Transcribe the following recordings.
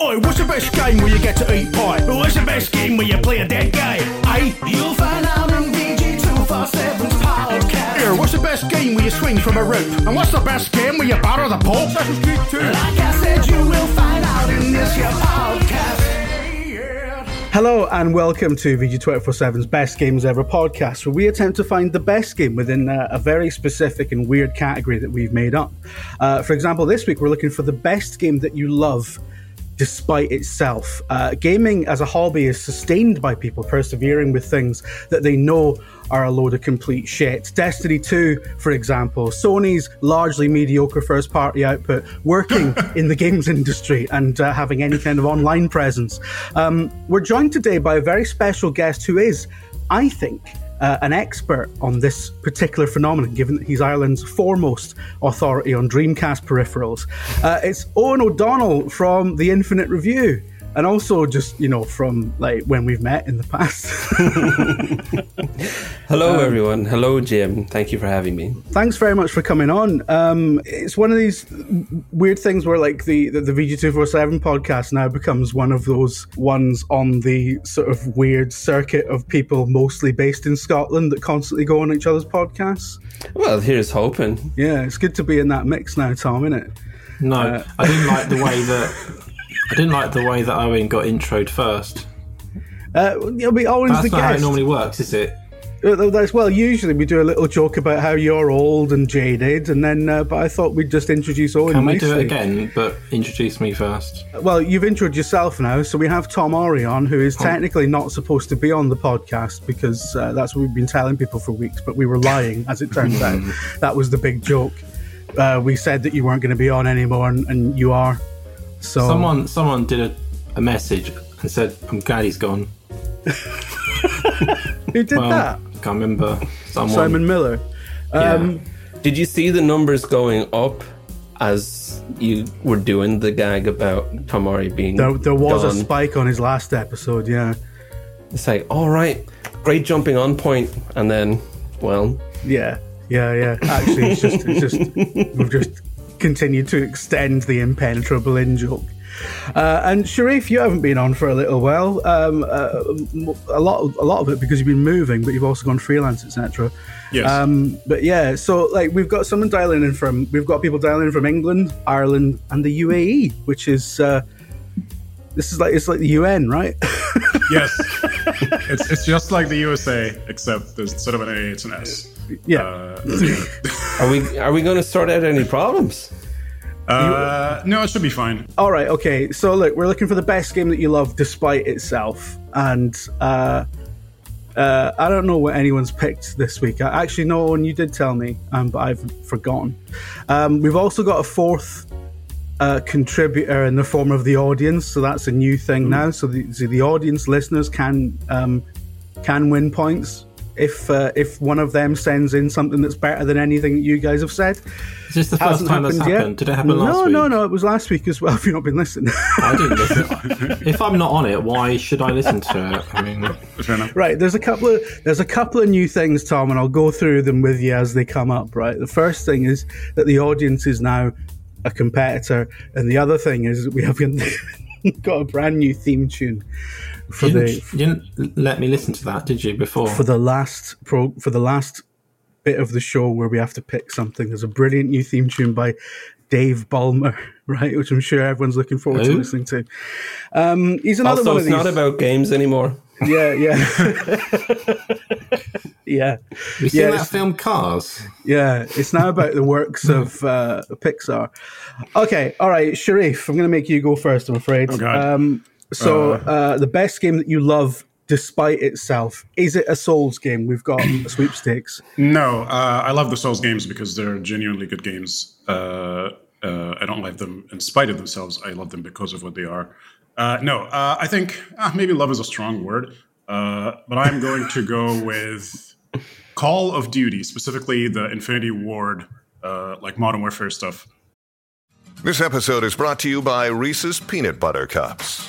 Oi, what's the best game where you get to eat pie? What's the best game where you play a dead guy? Aye, you'll find out in VG247's podcast. Here, what's the best game where you swing from a rope? And what's the best game where you batter the pole? Assassin's Creed 2. Like I said, you will find out in this your podcast. Hello and welcome to VG247's Best Games Ever podcast, where we attempt to find the best game within uh, a very specific and weird category that we've made up. Uh, for example, this week we're looking for the best game that you love despite itself. Uh, gaming as a hobby is sustained by people persevering with things that they know are a load of complete shit. Destiny 2, for example, Sony's largely mediocre first party output, working in the games industry and uh, having any kind of online presence. Um, we're joined today by a very special guest who is, I think, uh, an expert on this particular phenomenon, given that he's Ireland's foremost authority on Dreamcast peripherals. Uh, it's Owen O'Donnell from the Infinite Review. And also, just you know, from like when we've met in the past. Hello, Um, everyone. Hello, Jim. Thank you for having me. Thanks very much for coming on. Um, it's one of these weird things where, like, the, the, the VG247 podcast now becomes one of those ones on the sort of weird circuit of people mostly based in Scotland that constantly go on each other's podcasts. Well, here's hoping. Yeah, it's good to be in that mix now, Tom, isn't it? No, Uh, I didn't like the way that I didn't like the way that Owen got introed first. Uh, always That's the not how it normally works, is it? Uh, That's well. Usually we do a little joke about how you're old and jaded, and then. Uh, but I thought we'd just introduce Owen. Can we do nicely. it again? But introduce me first. Well, you've introed yourself now, so we have Tom Orry on, who is technically not supposed to be on the podcast because uh, that's what we've been telling people for weeks, but we were lying, as it turns out. That was the big joke. Uh, we said that you weren't going to be on anymore, and, and you are. So Someone someone did a, a message and said, "I'm glad he's gone." who did Well, that? I can't remember. Someone. Simon Miller. Yeah. Um, Did you see the numbers going up as you were doing the gag about Tom Orry being there, there was a spike on his last episode. Yeah, It's like, all right, great jumping on point, and then, well, yeah, yeah, yeah. Actually, it's just, it's just we've just continued to extend the impenetrable in joke. Uh, and Sherif, you haven't been on for a little while. Um, uh, a lot, of, a lot of it because you've been moving, but you've also gone freelance, etc. Yes. Um, but yeah, so like we've got someone dialing in from, we've got people dialing in from England, Ireland, and the UAE, which is uh, this is like it's like the UN, right? yes. it's, it's just like the USA, except there's sort of an A, it's an S. yeah. Uh, are we are we going to sort out any problems? uh, no, it should be fine. All right, okay. So look, we're looking for the best game that you love despite itself, and uh, uh, I don't know what anyone's picked this week. I actually know one you did tell me, um, but I've forgotten. Um, we've also got a fourth uh, contributor in the form of the audience, so that's a new thing now. So the, so the audience listeners can um, can win points if uh, if one of them sends in something that's better than anything that you guys have said. Is this the first Hasn't time that's happened happened? yet. Did it happen no, last week? No, no, no. it was last week as well. If you've not been listening. I didn't listen. if I'm not on it, why should I listen to it? I mean, Right, there's a couple of there's a couple of new things, Tom, and I'll go through them with you as they come up. Right, the first thing is that the audience is now a competitor, and the other thing is that we have got a brand new theme tune for you the didn't, you didn't let me listen to that, did you? Before for the last pro for the last bit of the show where we have to pick something. There's a brilliant new theme tune by Dave Ballmer, right, which I'm sure everyone's looking forward to listening to. Um, he's another Also, one it's these. not about games anymore. yeah, yeah, yeah. Have you seen Yeah, that film Cars? Yeah, it's now about the works of uh, Pixar. Okay, all right, Sherif, I'm going to make you go first. I'm afraid. Oh, God. Um, so, uh, the best game that you love, despite itself, is it a Souls game? We've got sweepstakes. No, uh, I love the Souls games because they're genuinely good games. Uh, Uh, I don't like them in spite of themselves. I love them because of what they are. Uh, no, uh, I think uh, maybe love is a strong word, uh, but I'm going to go with Call of Duty, specifically the Infinity Ward, uh, like Modern Warfare stuff. This episode is brought to you by Reese's Peanut Butter Cups.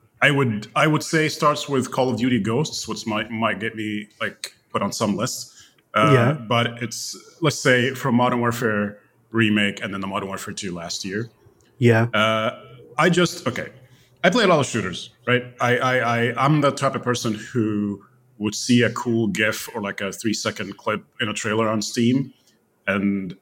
I would I would say starts with Call of Duty Ghosts, which might might get me like put on some lists. Uh, Yeah. But it's let's say from Modern Warfare remake and then the Modern Warfare 2 last year. Yeah. Uh, I just okay. I play a lot of shooters, right? I, I, I I'm the type of person who would see a cool GIF or like a three second clip in a trailer on Steam, and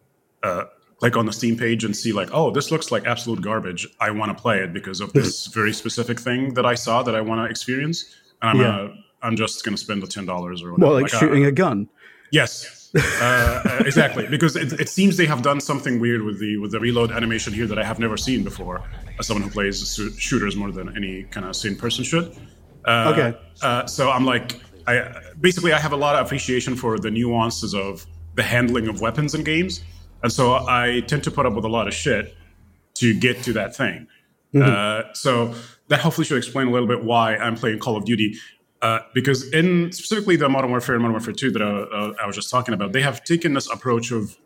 uh, click on the Steam page and see like, oh, this looks like absolute garbage. I want to play it because of this very specific thing that I saw that I want to experience. And I'm Yeah. gonna, I'm just gonna spend the ten dollars or whatever. Well, like uh, shooting a gun. Yes, uh, uh, exactly. Because it, it seems they have done something weird with the with the reload animation here that I have never seen before. As someone who plays su- shooters more than any kind of sane person should. Uh, Okay. Uh, so I'm like, I basically I have a lot of appreciation for the nuances of the handling of weapons in games, and so I tend to put up with a lot of shit to get to that thing. Uh, so that hopefully should explain a little bit why I'm playing Call of Duty. Uh, because in specifically the Modern Warfare and Modern Warfare 2 that I, uh, I was just talking about, they have taken this approach of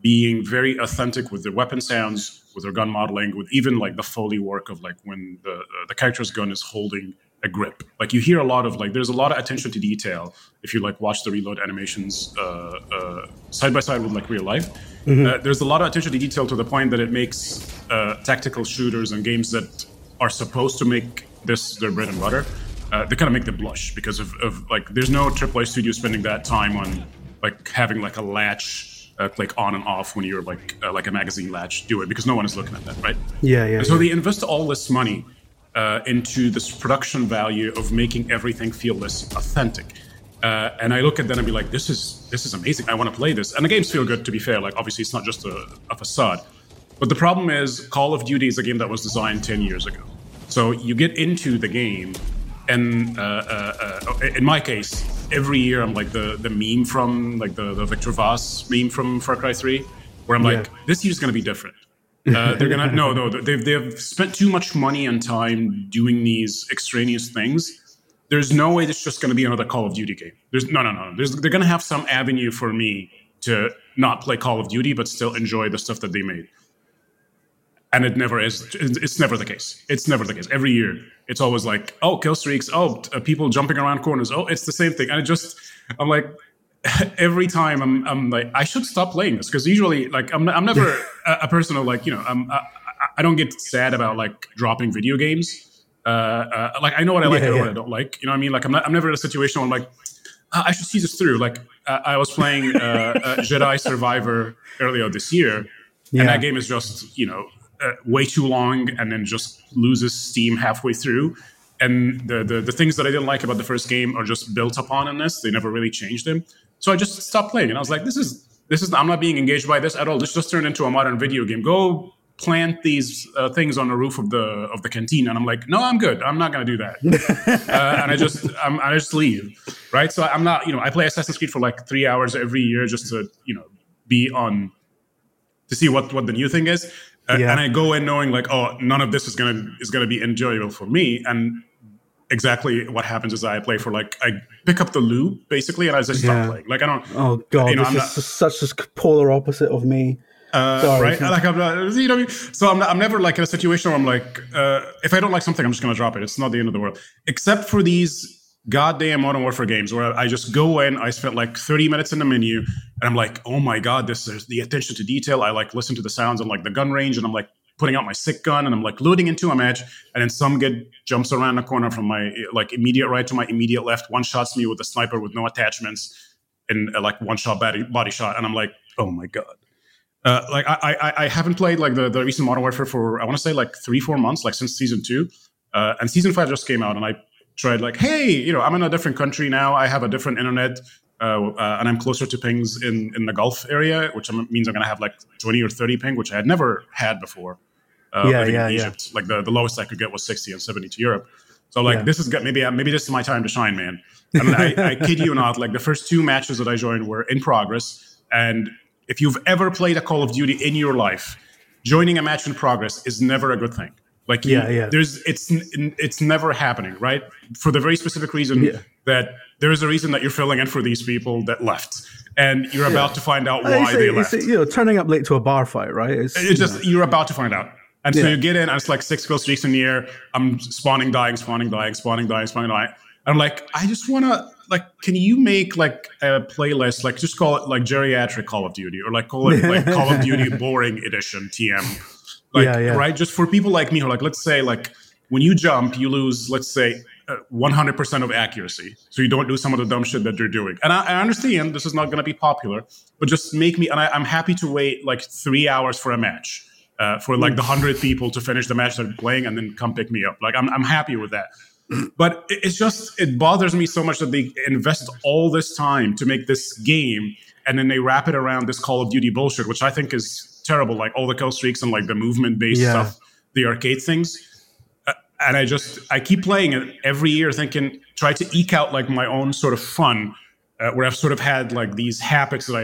being very authentic with their weapon sounds, with their gun modeling, with even like the foley work of like when the uh, the character's gun is holding a grip. Like you hear a lot of like there's a lot of attention to detail if you like watch the reload animations uh, uh, side by side with like real life. Uh, there's a lot of attention to detail to the point that it makes uh, tactical shooters and games that are supposed to make this their bread and butter. Uh, they kind of make them blush because of, of like there's no AAA studio spending that time on like having like a latch uh, click on and off when you're like uh, like a magazine latch do it because no one is looking at that right Yeah, yeah. and so yeah. they invest all this money uh, into this production value of making everything feel less authentic. Uh, and I look at that and be like, this is this is amazing. I want to play this. And the games feel good. To be fair, like obviously it's not just a, a facade. But the problem is, Call of Duty is a game that was designed ten years ago. So you get into the game, and uh, uh, uh, in my case, every year I'm like the the meme from like the, the Victor Voss meme from Far Cry Three, where I'm like, Yeah. this year's gonna be different. Uh, they're gonna no no they've they've spent too much money and time doing these extraneous things. There's no way it's just gonna be another Call of Duty game. There's no no no. There's they're gonna have some avenue for me to not play Call of Duty but still enjoy the stuff that they made. And it never is. It's never the case. It's never the case. Every year, it's always like, oh, kill streaks. Oh, uh, people jumping around corners. Oh, it's the same thing. And it just, I'm like, every time I'm, I'm like, I should stop playing this because usually, like, I'm, I'm never a, a person who like, you know, I'm, I, I- don't get sad about like dropping video games. Uh, uh, like, I know what I like, Yeah, I know yeah. what I don't like. You know what I mean? Like, I'm, not, I'm never in a situation where I'm like, "Ah, I should see this through. Like, uh, I was playing uh, uh, Jedi Survivor earlier this year, Yeah. and that game is just you know uh, way too long, and then just loses steam halfway through. And the, the the things that I didn't like about the first game are just built upon in this. They never really changed them. So I just stopped playing, and I was like, this is this is I'm not being engaged by this at all. This just turned into a modern video game. Go plant these uh, things on the roof of the of the canteen and i'm like no i'm good i'm not going to do that uh, and i just I'm, i just leave right so i'm not you know i play assassin's creed for like three hours every year just to you know be on to see what what the new thing is uh, Yeah. and i go in knowing like oh none of this is gonna is gonna be enjoyable for me and exactly what happens is i play for like i pick up the loop basically and i just Yeah. stop playing like i don't Oh god, you know, this I'm is not- just such a polar opposite of me. uh, Sorry. right? Like I'm not, you know, what I mean? so I'm, not, I'm never like in a situation where I'm like, uh, if I don't like something, I'm just gonna drop it. It's not the end of the world, except for these goddamn Modern Warfare games where I just go in, I spent like 30 minutes in the menu, and I'm like, oh my god, this is the attention to detail. I like listen to the sounds and like the gun range, and I'm like putting out my sick gun, and I'm like loading into a match, and then some kid jumps around the corner from my like immediate right to my immediate left, one shots me with a sniper with no attachments, and uh, like one shot body, body shot, and I'm like, oh my god. Uh, like I, I, I haven't played like the, the recent Modern Warfare for I want to say like three four months, like since season two, uh, and season five just came out, and I tried like, hey, you know, I'm in a different country now. I have a different internet, uh, uh, and I'm closer to pings in in the Gulf area, which means I'm gonna have like 20 or 30 ping, which I had never had before. Uh, Yeah, living yeah, in yeah. Egypt, like the, the lowest I could get was 60 and 70 to Europe. So like Yeah. this is good. Maybe maybe this is my time to shine, man. I mean, I, I kid you not. Like the first two matches that I joined were in progress, and if you've ever played a Call of Duty in your life, joining a match in progress is never a good thing. Like you, Yeah, yeah. there's it's it's never happening, right? For the very specific reason Yeah. that there is a reason that you're filling in for these people that left, and you're about to find out why It's, they it's, left. you know, turning up late to a bar fight, right? It's, It's just you're about to find out. And so you get in, and it's like six kill streaks in the air. I'm spawning, dying, spawning, dying, spawning, dying, spawning, dying. And I'm like, I just want to like, can you make like a playlist? Like, just call it like geriatric Call of Duty, or like call it like Call of Duty Boring Edition TM. Like, Yeah, yeah. right? Just for people like me, who are like, let's say like when you jump, you lose, let's say. Uh, 100% of accuracy. So you don't do some of the dumb shit that you're doing. And I, I understand this is not going to be popular, but just make me, and I, I'm happy to wait like three hours for a match uh, for like the hundred people to finish the match they're playing and then come pick me up. Like I'm, I'm happy with that. But it's just it bothers me so much that they invest all this time to make this game and then they wrap it around this Call of Duty bullshit, which I think is terrible. Like all the kill streaks and like the movement based Yeah. stuff, the arcade things. Uh, and I just I keep playing it every year, thinking try to eke out like my own sort of fun, uh, where I've sort of had like these haptics that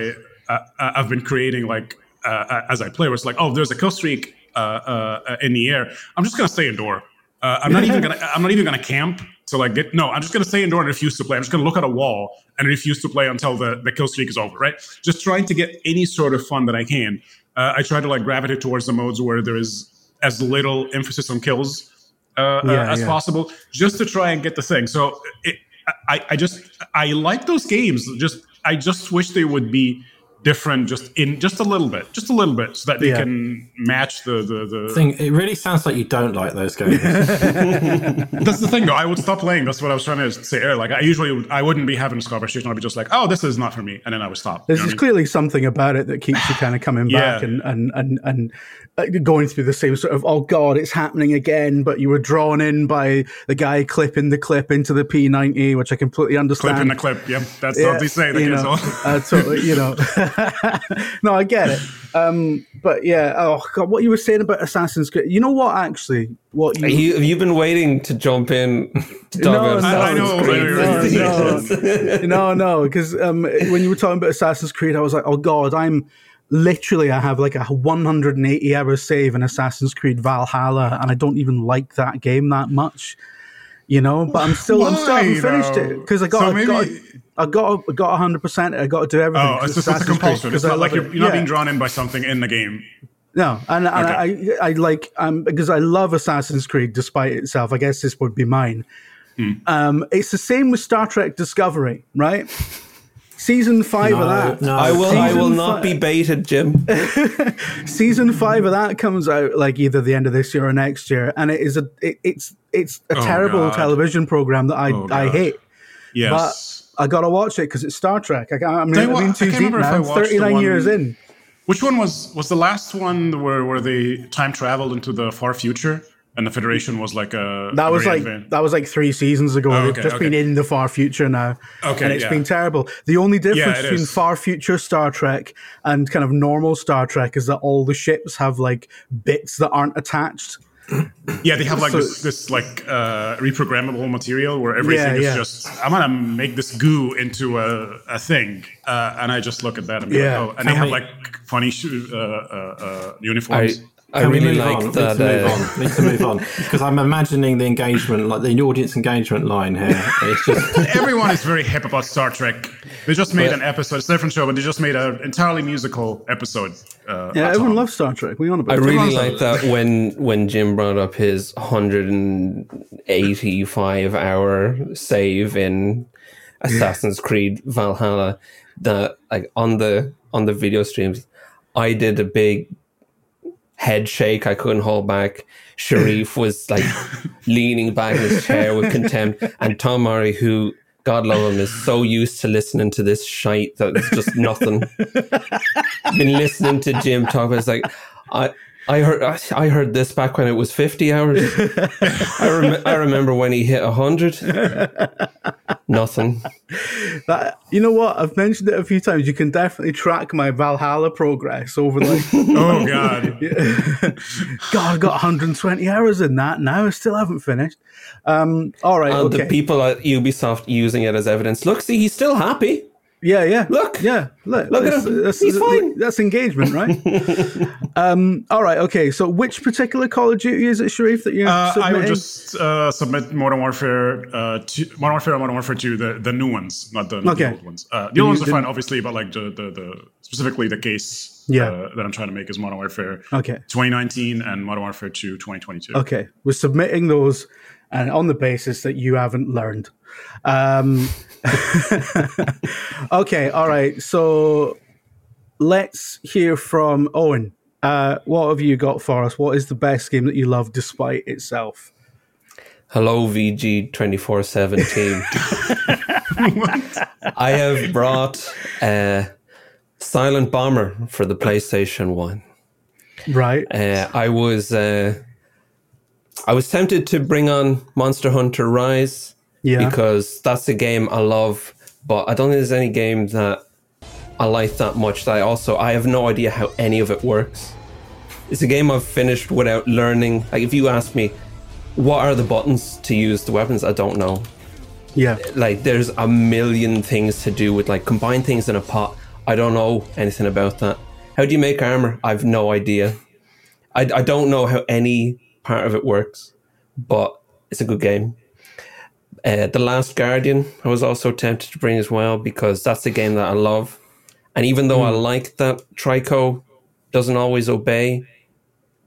I uh, uh, I've been creating like uh, as I play. Where it's like, oh, there's a kill streak uh, uh, uh, in the air. I'm just gonna stay indoor. Uh, I'm not even gonna I'm not even gonna camp to like get no. I'm just gonna stay indoor and refuse to play. I'm just gonna look at a wall and refuse to play until the the kill streak is over. Right? Just trying to get any sort of fun that I can. Uh, I try to like gravitate towards the modes where there is as little emphasis on kills uh, Yeah, uh, as yeah. possible, just to try and get the thing. So it, I, I just I like those games. Just I just wish they would be different, just in just a little bit, just a little bit, so that they Yeah. can match the the. the Thing, it really sounds like you don't like those games. That's the thing, though. I would stop playing. That's what I was trying to say earlier. Like I usually would, I wouldn't be having this conversation. I'd be just like, oh, this is not for me, and then I would stop. There's You know just what I mean? clearly something about it that keeps you kind of coming back Yeah. and and and and uh, going through the same sort of oh god it's happening again but you were drawn in by the guy clipping the clip into the P90 which I completely understand clip in the clip. Yep, that's Yeah, what they say. The you kids know, uh, totally, you know. no, I get it. Um, but yeah, oh god, what you were saying about Assassin's Creed. You know what? Actually, what you, You, have you been waiting to jump in to No, no, I I know, no, no, no, because um, when you were talking about Assassin's Creed, I was like, oh god, I'm literally I have like a 180 hour save in Assassin's Creed Valhalla, and I don't even like that game that much. You know, but I'm still, I'm still I haven't finished though? it because I got, So I maybe- got, I got, I got 100. percent I got to do everything. Oh, it's just it's a Assassin's Creed, compulsion. 'cause It's not like you're, you're not Yeah. being drawn in by something in the game. No, and, and I, I like um because I love Assassin's Creed despite itself. I guess this would be mine. Hmm. Um, it's the same with Star Trek Discovery, right? Season five of that. no. I will. I will not fi- be baited, Jim. Season five of that comes out like either the end of this year or next year, and it is a it, it's it's a Oh, terrible God. television program that I Oh, I hate. Yes. But I gotta watch it because it's Star Trek. I, can't- I'm Tell you in what, in I too can't deep remember now. I I'm watched the 39 years in. Which one was was the last one where where they time traveled into the far future and the Federation was like a That was like advanced- that was like three seasons ago. Oh, They've okay, just been in the far future now, Okay, and it's yeah. been terrible. The only difference it between is. far future Star Trek and kind of normal Star Trek is that all the ships have like bits that aren't attached. yeah they have like so- this this like uh reprogrammable material where everything Yeah, is yeah. just I'm gonna make this goo into a, a thing uh, and I just look at that and be Yeah. like oh and they Can have like funny sho- uh, uh, uh, I, uniforms. I Can we really move like on? that. Need to move on. Need to move on because I'm imagining the engagement, like the audience engagement line here. It's just Everyone is very hip about Star Trek. They just made But- an episode. It's a different show, but they just made an entirely musical episode. Uh, Yeah, everyone all. loves Star Trek. We on about I really Everyone's like that when when Jim brought up his 185 hour save in Assassin's Creed Valhalla. That like on the on the video streams, I did a big head shake. I couldn't hold back. Sherif was like leaning back in his chair with contempt, and Tom Orry, who God love him, is so used to listening to this shite that it's just nothing. Been listening to Jim talk. It's like I. I heard I heard this back when it was 50 hours. I, rem- I remember when he hit 100. Nothing. That you know what? I've mentioned it a few times. You can definitely track my Valhalla progress over like Oh god. God, I got 120 hours in that now. I still haven't finished. Um, all right, And okay. the people at Ubisoft using it as evidence. Look, see, he's still happy. Yeah, yeah. Look. yeah. Look, Look at that's, him. That's, He's fine. That's engagement, right? um, all right, okay. So, which particular Call of Duty is it, Sherif, that you're Uh, I submitting? would just uh, submit Modern Warfare, uh, two, Modern Warfare and Modern Warfare 2, the, the new ones, not the, not Okay. the old ones. Uh, the old ones are fine, obviously, but like the, the, the specifically the case Yeah. uh, that I'm trying to make is Modern Warfare Okay. 2019 and Modern Warfare 2 2022. Okay, we're submitting those, and on the basis that you haven't learned. Um, okay, all right. So let's hear from Owen. Uh, what have you got for us? What is the best game that you love despite itself? Hello, VG 24 7 team. I have brought uh, Silent Bomber for the PlayStation 1. Right. Uh, I was uh, I was tempted to bring on Monster Hunter Rise Yeah. because that's a game I love, but I don't think there's any game that I like that much that I also I have no idea how any of it works. It's a game I've finished without learning. Like if you ask me what are the buttons to use the weapons, I don't know. Yeah. Like there's a million things to do with like combine things in a pot. I don't know anything about that. How do you make armor? I've no idea. I, I don't know how any part of it works, but it's a good game. Uh, the Last Guardian, I was also tempted to bring as well because that's a game that I love. And even though I like that Trico doesn't always obey,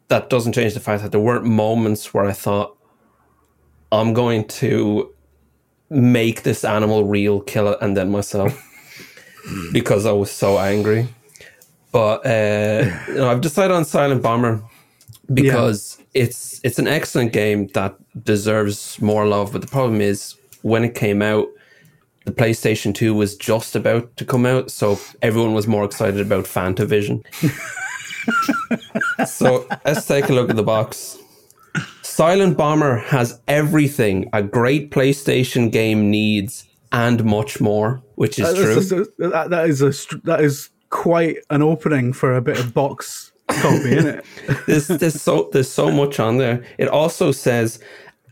that doesn't change the fact that there weren't moments where I thought, I'm going to make this animal real, kill it, and then myself because I was so angry. But uh, you know, I've decided on Silent Bomber because it's it's an excellent game that deserves more love. But the problem is when it came out, the PlayStation 2 was just about to come out, so everyone was more excited about Fantavision. so let's take a look at the box. Silent Bomber has everything a great PlayStation game needs and much more, which is true. that, that is a that is quite an opening for a bit of box copy, it? there's, there's so there's so much on there. It also says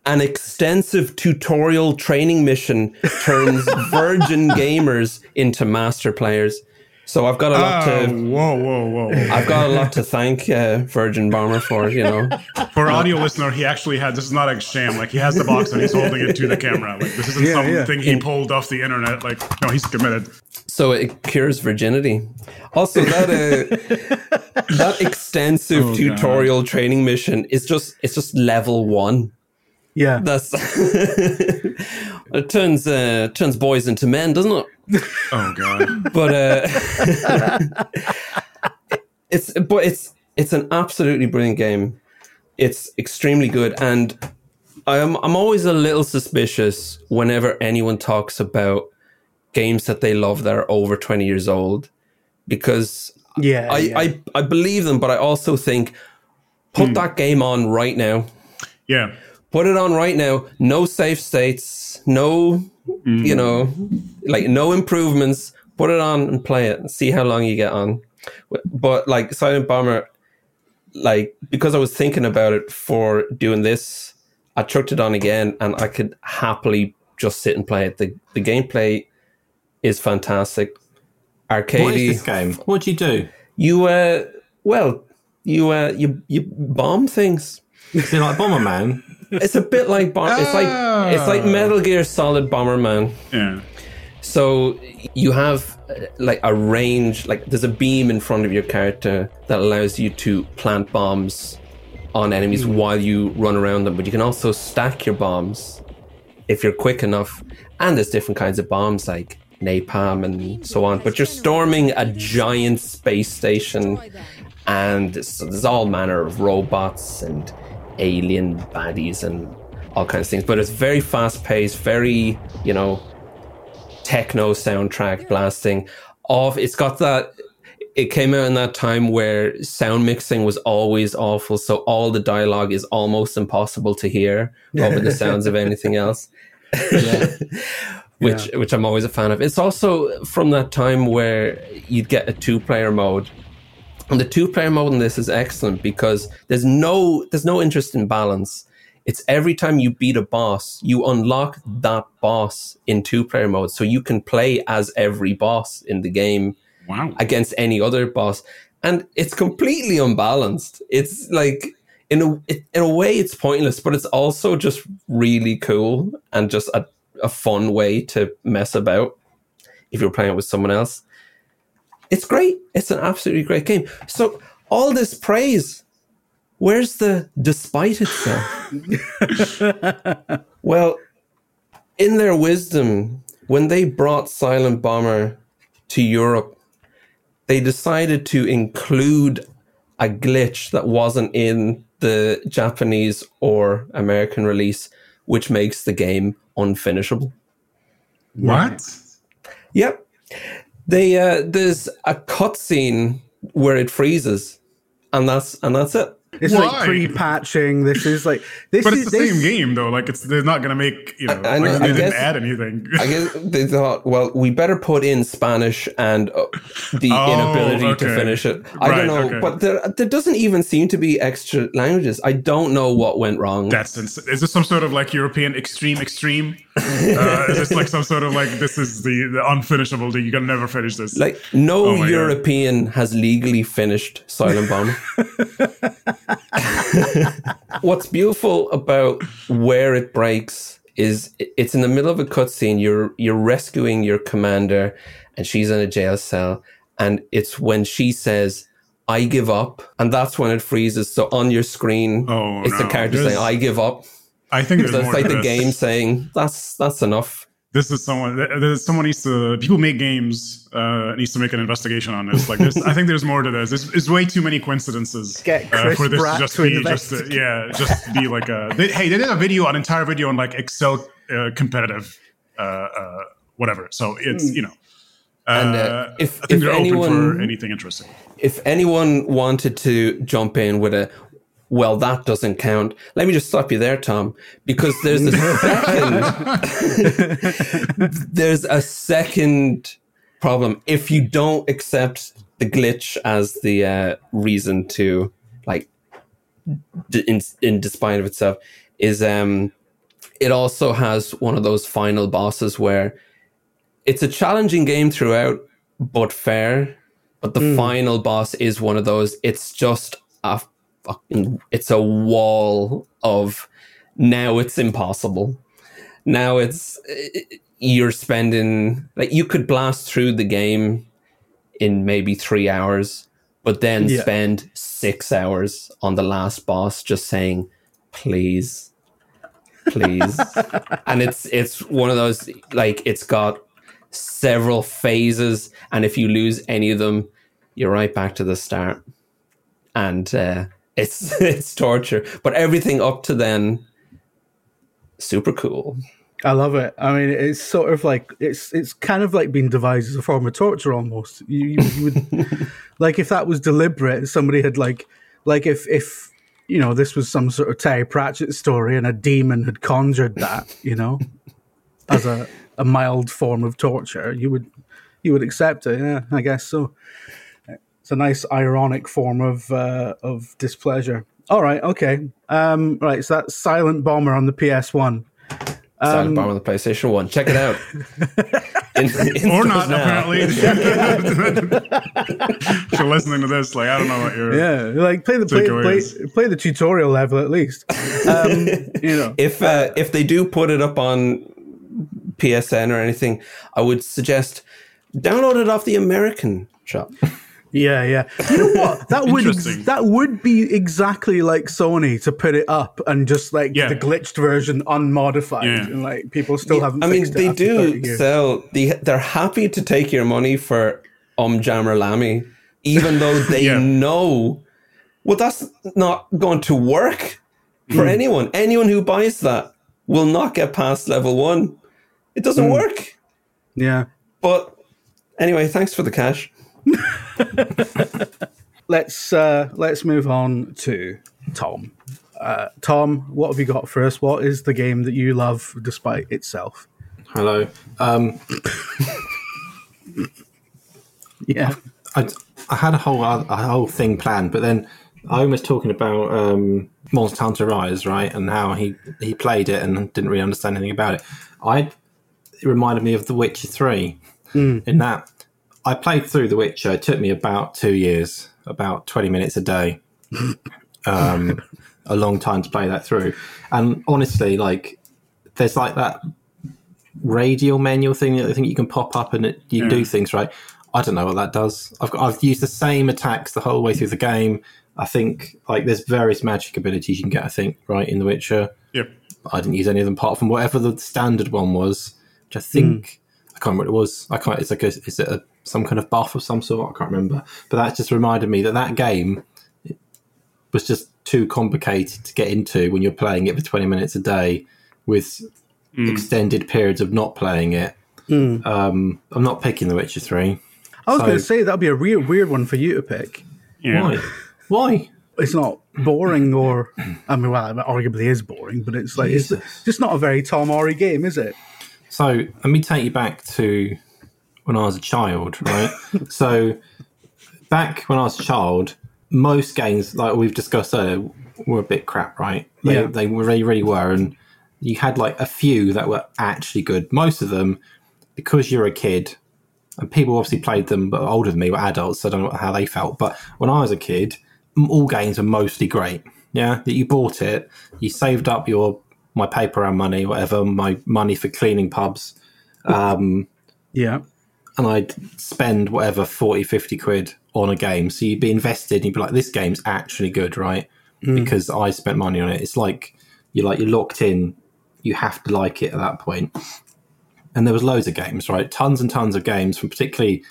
an extensive tutorial training mission turns virgin gamers into master players. So I've got a lot Oh, to whoa, whoa, whoa. I've got a lot to thank uh, Virgin Bomber for. You know, For audio listener, he actually had this is not a sham. Like he has the box and he's holding it to the camera. Like this isn't Yeah, yeah. something he pulled off the internet. Like no, he's committed. so it cures virginity. Also, that uh, that extensive Oh, God. tutorial training mission is just it's just level one. Yeah. That's it turns uh, turns boys into men, doesn't it? Oh god. but uh, it's but it's it's an absolutely brilliant game. It's extremely good, and I'm I'm always a little suspicious whenever anyone talks about games that they love that are over twenty years old, because yeah, I, yeah. I I believe them, but I also think put hmm. that game on right now. Yeah. Put it on right now. No safe states. No, you hmm. know, like no improvements. Put it on and play it and see how long you get on. But like Silent Bomber, like because I was thinking about it for doing this, I chucked it on again and I could happily just sit and play it. The the gameplay is fantastic. Arcade. What is this game? What do you do? You uh, well, you uh, you you bomb things Is it like Bomberman? it's a bit like Bom- it's like it's like Metal Gear Solid Bomberman. Yeah. So you have uh, like a range, like there's a beam in front of your character that allows you to plant bombs on enemies while you run around them. But you can also stack your bombs if you're quick enough. And there's different kinds of bombs like napalm and so on. But you're storming a giant space station, and so there's all manner of robots and alien baddies and all kinds of things. But it's very fast paced, very you know techno soundtrack blasting off. It's got that. It came out in that time where sound mixing was always awful, so all the dialogue is almost impossible to hear over the sounds of anything else. which which I'm always a fan of. It's also from that time where you'd get a two player mode. And the two player mode in this is excellent because there's no there's no interest in balance. It's every time you beat a boss, you unlock that boss in two player mode. So you can play as every boss in the game Wow. against any other boss. And it's completely unbalanced. It's like in a in a way it's pointless, but it's also just really cool and just a, a fun way to mess about if you're playing it with someone else. It's great. It's an absolutely great game. So all this praise, where's the despite itself? well, in their wisdom, when they brought Silent Bomber to Europe, they decided to include a glitch that wasn't in the Japanese or American release, which makes the game unfinishable. What? Yep. They uh, there's a cutscene where it freezes, and that's and that's it. It's Why? like pre-patching. This is like this But is it's the this, same game though. Like it's they're not gonna make you know, I- I know, like, they I didn't guess- add anything. I guess they thought, well, we better put in Spanish and uh, the Oh, inability to finish it. I Right, don't know, okay. but there there doesn't even seem to be extra languages. I don't know what went wrong. That's ins- is this some sort of like European extreme extreme? Uh, is this like some sort of like this is the, the unfinishable? Thing? You can never finish this. Like no Oh my God. European has legally finished Silent Bomber. What's beautiful about where it breaks is it's in the middle of a cutscene. You're you're rescuing your commander, and she's in a jail cell. And it's when she says, "I give up," and that's when it freezes. So on your screen, Oh, it's the no. character saying, "I give up." I think there's So it's more like to the this. game saying, "That's that's enough." This is someone. There's someone needs to. People make games. Uh, needs to make an investigation on this. Like this, I think there's more to this. There's, there's way too many coincidences Get uh, for this Pratt to just to be just to, yeah, just be like a. They, hey, they did a video, an entire video on like Excel uh, competitive, uh, uh, whatever. So it's you know. Uh, And, uh, if- I think if they're open for anyone- anything interesting. if anyone wanted to jump in with a well that doesn't count. Let me just stop you there tom because there's a second there's a second problem. If you don't accept the glitch as the uh, reason to like in, in despite of itself is um it also has one of those final bosses where it's a challenging game throughout but fair. But the final boss is one of those. It's just a fucking it's a wall of now it's impossible. Now it's you're spending like you could blast through the game in maybe three hours but then Yeah. spend six hours on the last boss just saying please please. And it's it's one of those like it's got several phases and if you lose any of them you're right back to the start. And uh, it's it's torture but everything up to then super cool I love it. I mean, it's sort of like it's it's kind of like being devised as a form of torture almost. You, you, you would like if that was deliberate, somebody had like like if if you know this was some sort of Terry Pratchett story and a demon had conjured that, you know, as a a mild form of torture, you would you would accept it. Yeah, I guess so. It's a nice ironic form of uh, of displeasure. All right, okay, um, right. So that's Silent Bomber on the PS One. Silent Bomber on the PlayStation 1 check it out In- in Or not, now. apparently. if you're listening to this, like I don't know what you're. Yeah, like play the play, play, play the tutorial level at least. Um, you know, if uh, if they do put it up on PSN or anything, I would suggest download it off the American shop. Yeah, yeah. You know what? That would ex- that would be exactly like Sony to put it up and just like Yeah. the glitched version unmodified, Yeah. and like people still haven't. I mean, fixed they after 30 do years. sell. They they're happy to take your money for Um Jammer Lammy, even though they Yeah. know. Well, that's not going to work for Hmm. anyone. Anyone who buys that will not get past level one. It doesn't Hmm. work. Yeah. But anyway, thanks for the cash. Let's uh, let's move on to Tom. Uh, Tom, what have you got for us? What is the game that you love despite itself? Hello. Um, Yeah. I, I had a whole a whole thing planned, but then I was talking about um, Monster Hunter Rise, right, and how he he played it and didn't really understand anything about it. I it reminded me of The Witcher Three, in that I played through The Witcher. It took me about two years, about twenty minutes a day, um, a long time to play that through. And honestly, like there's like that radial manual thing that I think you can pop up and it, you can do things right. I don't know what that does. I've got, I've used the same attacks the whole way through the game. I think like there's various magic abilities you can get. I think right in The Witcher. Yep. I didn't use any of them apart from whatever the standard one was, which I think I can't remember what it was. I can't. It's like a, is it a, some kind of buff of some sort? I can't remember. But that just reminded me that that game was just too complicated to get into when you're playing it for 20 minutes a day with extended periods of not playing it. Um, I'm not picking The Witcher 3. I was So- going to say that'd be a real weird one for you to pick. Yeah. Why? Why? It's not boring, or I mean, well, it arguably is boring, but it's like it's just not a very Tom Orry game, is it? So let me take you back to when I was a child, right? so back when I was a child, most games, like we've discussed earlier, were a bit crap, right? They, Yeah. they really, really were. And you had like a few that were actually good. Most of them, because you're a kid, and people obviously played them, but older than me were adults, so I don't know how they felt. But when I was a kid, all games were mostly great. Yeah, that you bought it, you saved up your my paper round money, whatever, my money for cleaning pubs, um, Yeah. And I'd spend whatever 40, 50 quid on a game. So you'd be invested and you'd be like, this game's actually good, right? Because I spent money on it. It's like you're like you're locked in. You have to like it at that point. And there was loads of games, right? Tons and tons of games from particularly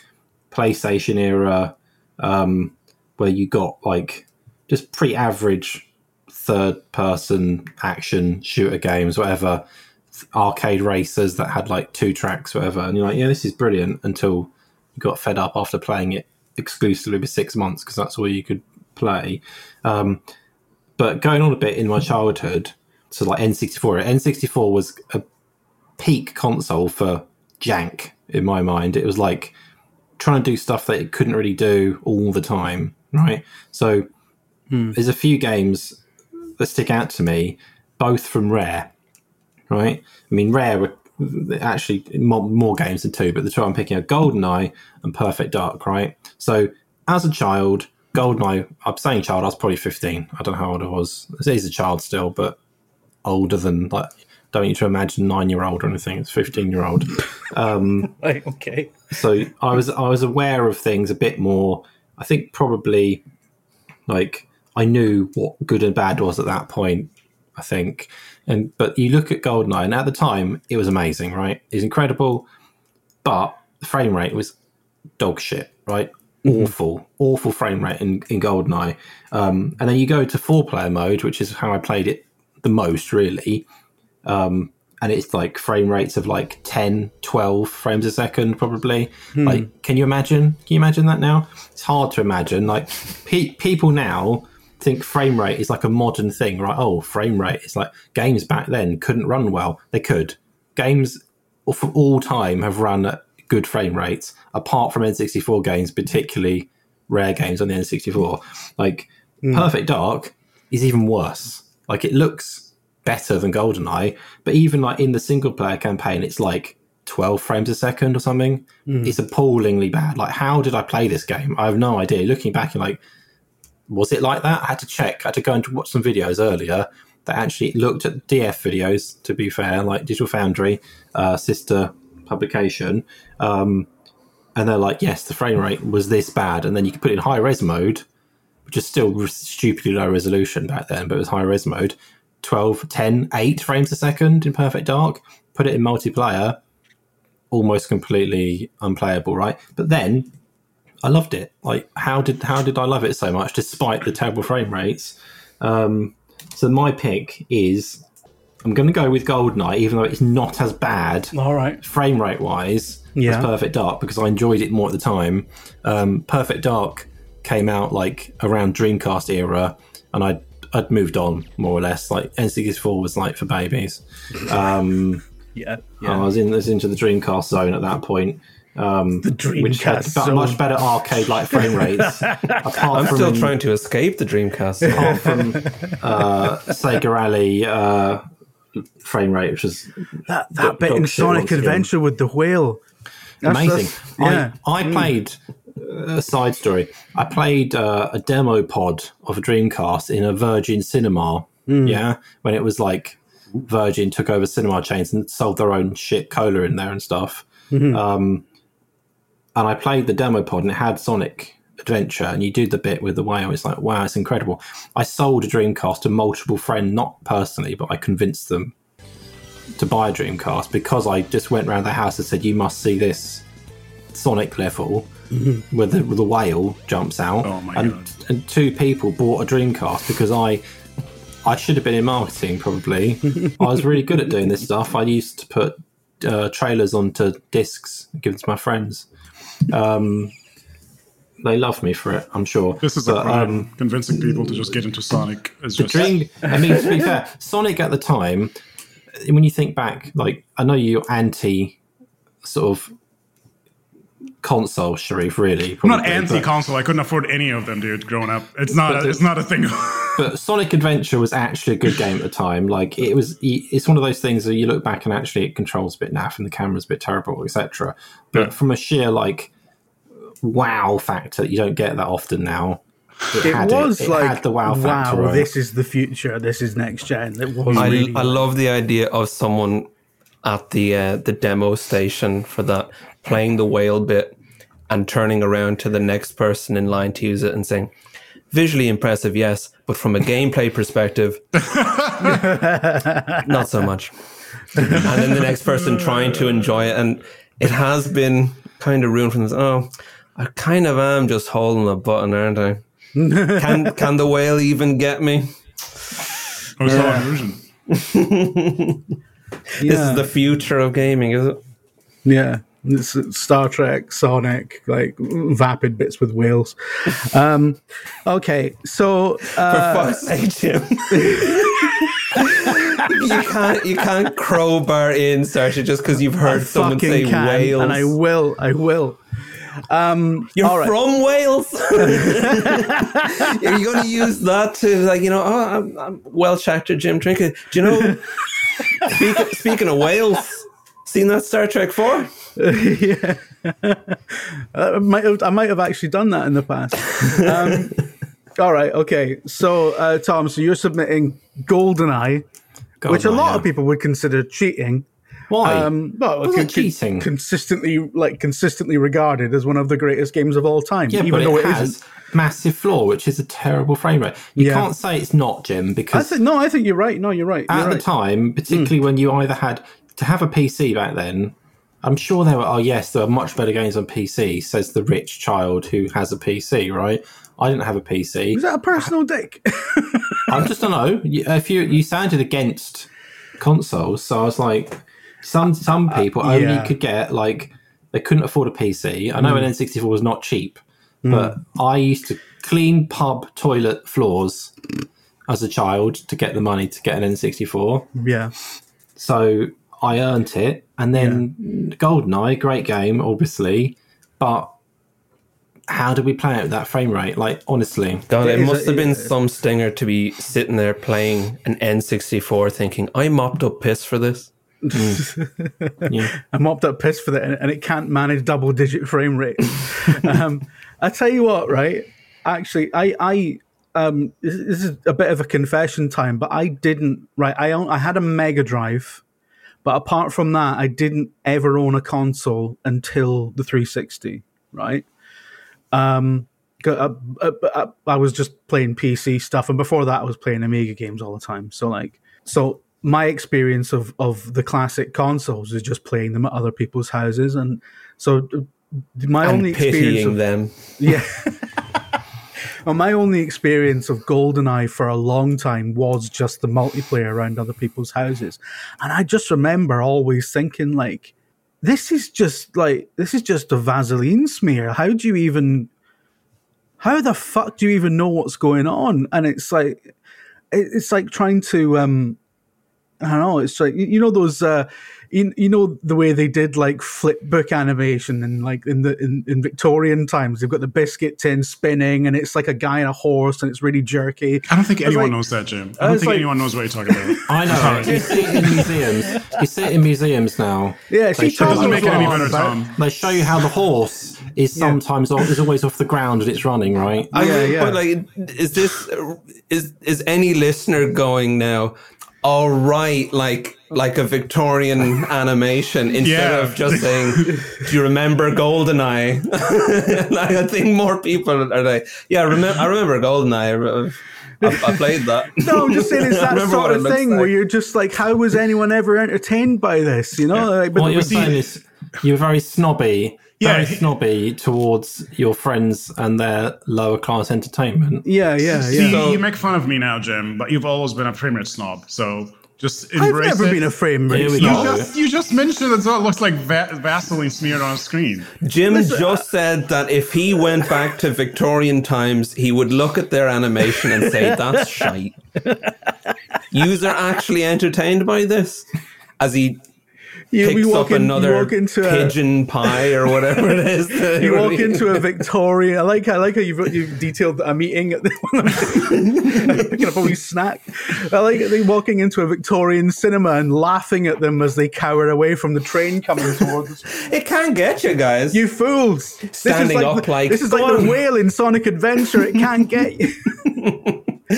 PlayStation era, um, where you got like just pretty average third person action shooter games, whatever, arcade racers that had like two tracks, whatever. And you're like, yeah, this is brilliant until you got fed up after playing it exclusively for six months because that's all you could play. Um, but going on a bit in my childhood, so like N64, N64 was a peak console for jank in my mind. It was like trying to do stuff that it couldn't really do all the time, right? So there's a few games that stick out to me, both from Rare, right? I mean, Rare were actually more, more games than two, but the two I'm picking are GoldenEye and Perfect Dark, right? So as a child, GoldenEye, I'm saying child, I was probably 15. I don't know how old I was. It is a child still, but older than, like, don't need to imagine nine year old or anything. It's 15 year old. Um, right. Okay. so I was I was aware of things a bit more. I think probably like I knew what good and bad was at that point. I think, and but you look at Goldeneye, and at the time it was amazing, right? It's incredible, but the frame rate was dog shit, right? Mm-hmm. Awful, awful frame rate in, in Goldeneye. Um, and then you go to four player mode, which is how I played it the most, really. Um, and it's like frame rates of like 10 12 frames a second probably. Hmm. Like can you imagine? Can you imagine that now? It's hard to imagine. Like pe- people now think frame rate is like a modern thing right oh frame rate is like games back then couldn't run well they could games for all time have run at good frame rates apart from n64 games particularly rare games on the n64 like hmm. perfect dark is even worse like it looks better than GoldenEye, but even like in the single player campaign, it's like 12 frames a second or something. Hmm. It's appallingly bad. Like, how did I play this game? I have no idea. Looking back, you're like, was it like that? I had to check. I had to go and watch some videos earlier that actually looked at DF videos, to be fair, like Digital Foundry, uh, sister publication. Um, and they're like, yes, the frame rate was this bad. And then you could put it in high res mode, which is still stupidly low resolution back then, but it was high res mode. 12, 10, 8 frames a second in Perfect Dark. Put it in multiplayer, almost completely unplayable, right? But then I loved it. Like, how did how did I love it so much, despite the terrible frame rates? Um, so my pick is I'm going to go with Goldeneye, even though it's not as bad All right. frame rate wise Yeah. as Perfect Dark because I enjoyed it more at the time. Um, Perfect Dark came out like around Dreamcast era, and I'd I'd moved on more or less. Like N64 was like for babies. Um, Yeah. I was in was into the Dreamcast zone at that point. Um, the which had Dreamcast ba- much better arcade like frame rates. apart I'm from, still trying to escape the Dreamcast. apart from uh, Sega Rally uh, frame rate, which is That that Dog- bit in Sonic. Adventure with the whale. That's- amazing. that's- yeah. I, I played a side story. I played uh, a demo pod of a Dreamcast in a Virgin Cinema. Yeah, when it was like Virgin took over cinema chains and sold their own shit cola in there and stuff. Um, and I played the demo pod and it had Sonic Adventure, and you do the bit with the whale. It's like wow, it's incredible. I sold a Dreamcast to multiple friends, not personally, but I convinced them to buy a Dreamcast because I just went around the house and said, "You must see this Sonic level where the, where the whale jumps out." Oh my and, God. and two people bought a Dreamcast because I I should have been in marketing probably. I was really good at doing this stuff. I used to put uh, trailers onto discs, and give them to my friends. Um, they love me for it, I'm sure. This is a But, crime. um, Convincing people to just get into Sonic is just dream. I mean, to be fair, Sonic at the time, when you think back, like I know you're anti sort of console, Sherif. Really, I'm not anti-console. I couldn't afford any of them, dude. Growing up, it's not. But A, it's not a thing. But, but Sonic Adventure was actually a good game at the time. Like it was, it's one of those things that you look back and actually it controls a bit naff and the camera's a bit terrible, etc. But Yeah. from a sheer like wow factor, you don't get that often now. It had was It like, had the wow factor. wow, right? this is the future. This is next gen. It was I, really I love the idea of someone at the uh, the demo station for that playing the whale bit and turning around to the next person in line to use it and saying, "Visually impressive, yes, but from a gameplay perspective, not so much." and then the next person trying to enjoy it, and it has been kind of ruined from this. Oh, I kind of am just holding a button, aren't I? Can can the whale even get me? Oh, I was all illusion. This is the future of gaming, is it? Yeah. It's Star Trek, Sonic, like vapid bits with whales. Um, okay, so uh, For fuck's sake, Jim. you can't you can't crowbar in Sarsha just because you've heard I someone say can, Wales. and I will, I will. You're all right. from Wales. Are you going to use that to like you know? Oh, I'm, I'm Welsh actor Jim Trinca. Do you know? speaking, speaking of Wales, seen that Star Trek Four? yeah, I might have, I might have actually done that in the past. Um, all right, okay. So, uh, Tom, so you're submitting GoldenEye, which a lot yeah. of people would consider cheating. Why? Um, well, Wasn't con- cheating? consistently, like consistently regarded as one of the greatest games of all time, Yeah, even but though it it has isn't. massive flaw, which is a terrible frame rate. You Yeah. can't say it's not, Jim, I because no, I think you're right. No, you're right. at You're the right. time, particularly when you either had to have a PC back then, I'm sure there were. Oh yes, there were much better games on PC. Says the rich child who has a PC, right? I didn't have a PC. Is that a personal dick? I just don't know. You- If you you sounded against consoles, so I was like, some some uh, people only yeah. could get like they couldn't afford a PC. I know mm. an N64 was not cheap, mm. but I used to clean pub toilet floors as a child to get the money to get an N64. yeah. So I earned it, and then GoldenEye, great game, obviously, but. How do we play it with that frame rate? Like, honestly, God, It it is must a- have been it- some stinger to be sitting there playing an N64, thinking, "I mopped up piss for this." yeah. I mopped up piss for that, and- and it can't manage double digit frame rate. um, I tell you what, right? Actually, I, I, um, this, this is a bit of a confession time, but I didn't. Right, I own, I had a Mega Drive, but apart from that, I didn't ever own a console until the 360. Right. Um, 'cause, uh, uh, uh, I was just playing PC stuff, and before that, I was playing Amiga games all the time. So, like, so my experience of of the classic consoles is just playing them at other people's houses, and so my And only experience of, them. yeah. Well, my only experience of GoldenEye for a long time was just the multiplayer around other people's houses. And I just remember always thinking, like, this is just like, this is just a Vaseline smear. How do you even, how the fuck do you even know what's going on? And it's like, it's like trying to, um, I don't know. It's like you know those, uh, you, you know the way they did like flip book animation and like in the in, in Victorian times they've got the biscuit tin spinning and it's like a guy and a horse and it's really jerky. I don't think I anyone like- knows that, Jim. I I don't was think like- anyone knows what you're talking about. I know. you see it in museums. You see it in museums now. Yeah, They see, show doesn't you make it any better, Tom. They show you how the horse is sometimes off, is always off the ground and it's running, right? I Yeah, mean, yeah. But like, is this is is any listener going now? All right, like like a Victorian animation instead Yeah. of just saying, "Do you remember Goldeneye?" like, I think more people are like, "Yeah, I remember. I remember Goldeneye. I, I played that." No, I'm just saying it's that sort of thing like. where you're just like, how was anyone ever entertained by this? You know, like, but what you're the- saying is you're very snobby, Yeah. very snobby towards your friends and their lower class entertainment. yeah, yeah, See, yeah. you make fun of me now, Jim, but you've always been a frame rate snob. So just I've embrace never it. been a frame rate Here we you go. just, you just mentioned that it looks like va- Vaseline smeared on a screen. Jim just uh, said that if he went back to Victorian times, he would look at their animation and say, "That's shite." Yous are actually entertained by this, as he You, picks up in, another into a, pigeon pie or whatever it is. you walk into a Victorian. I like I like how you've, you've detailed a meeting at the picking up a wee snack. I like they walking into a Victorian cinema and laughing at them as they cower away from the train coming towards us. It can get you guys. You fools! Standing like up the, like, this is like on." the whale in Sonic Adventure. It can't get you.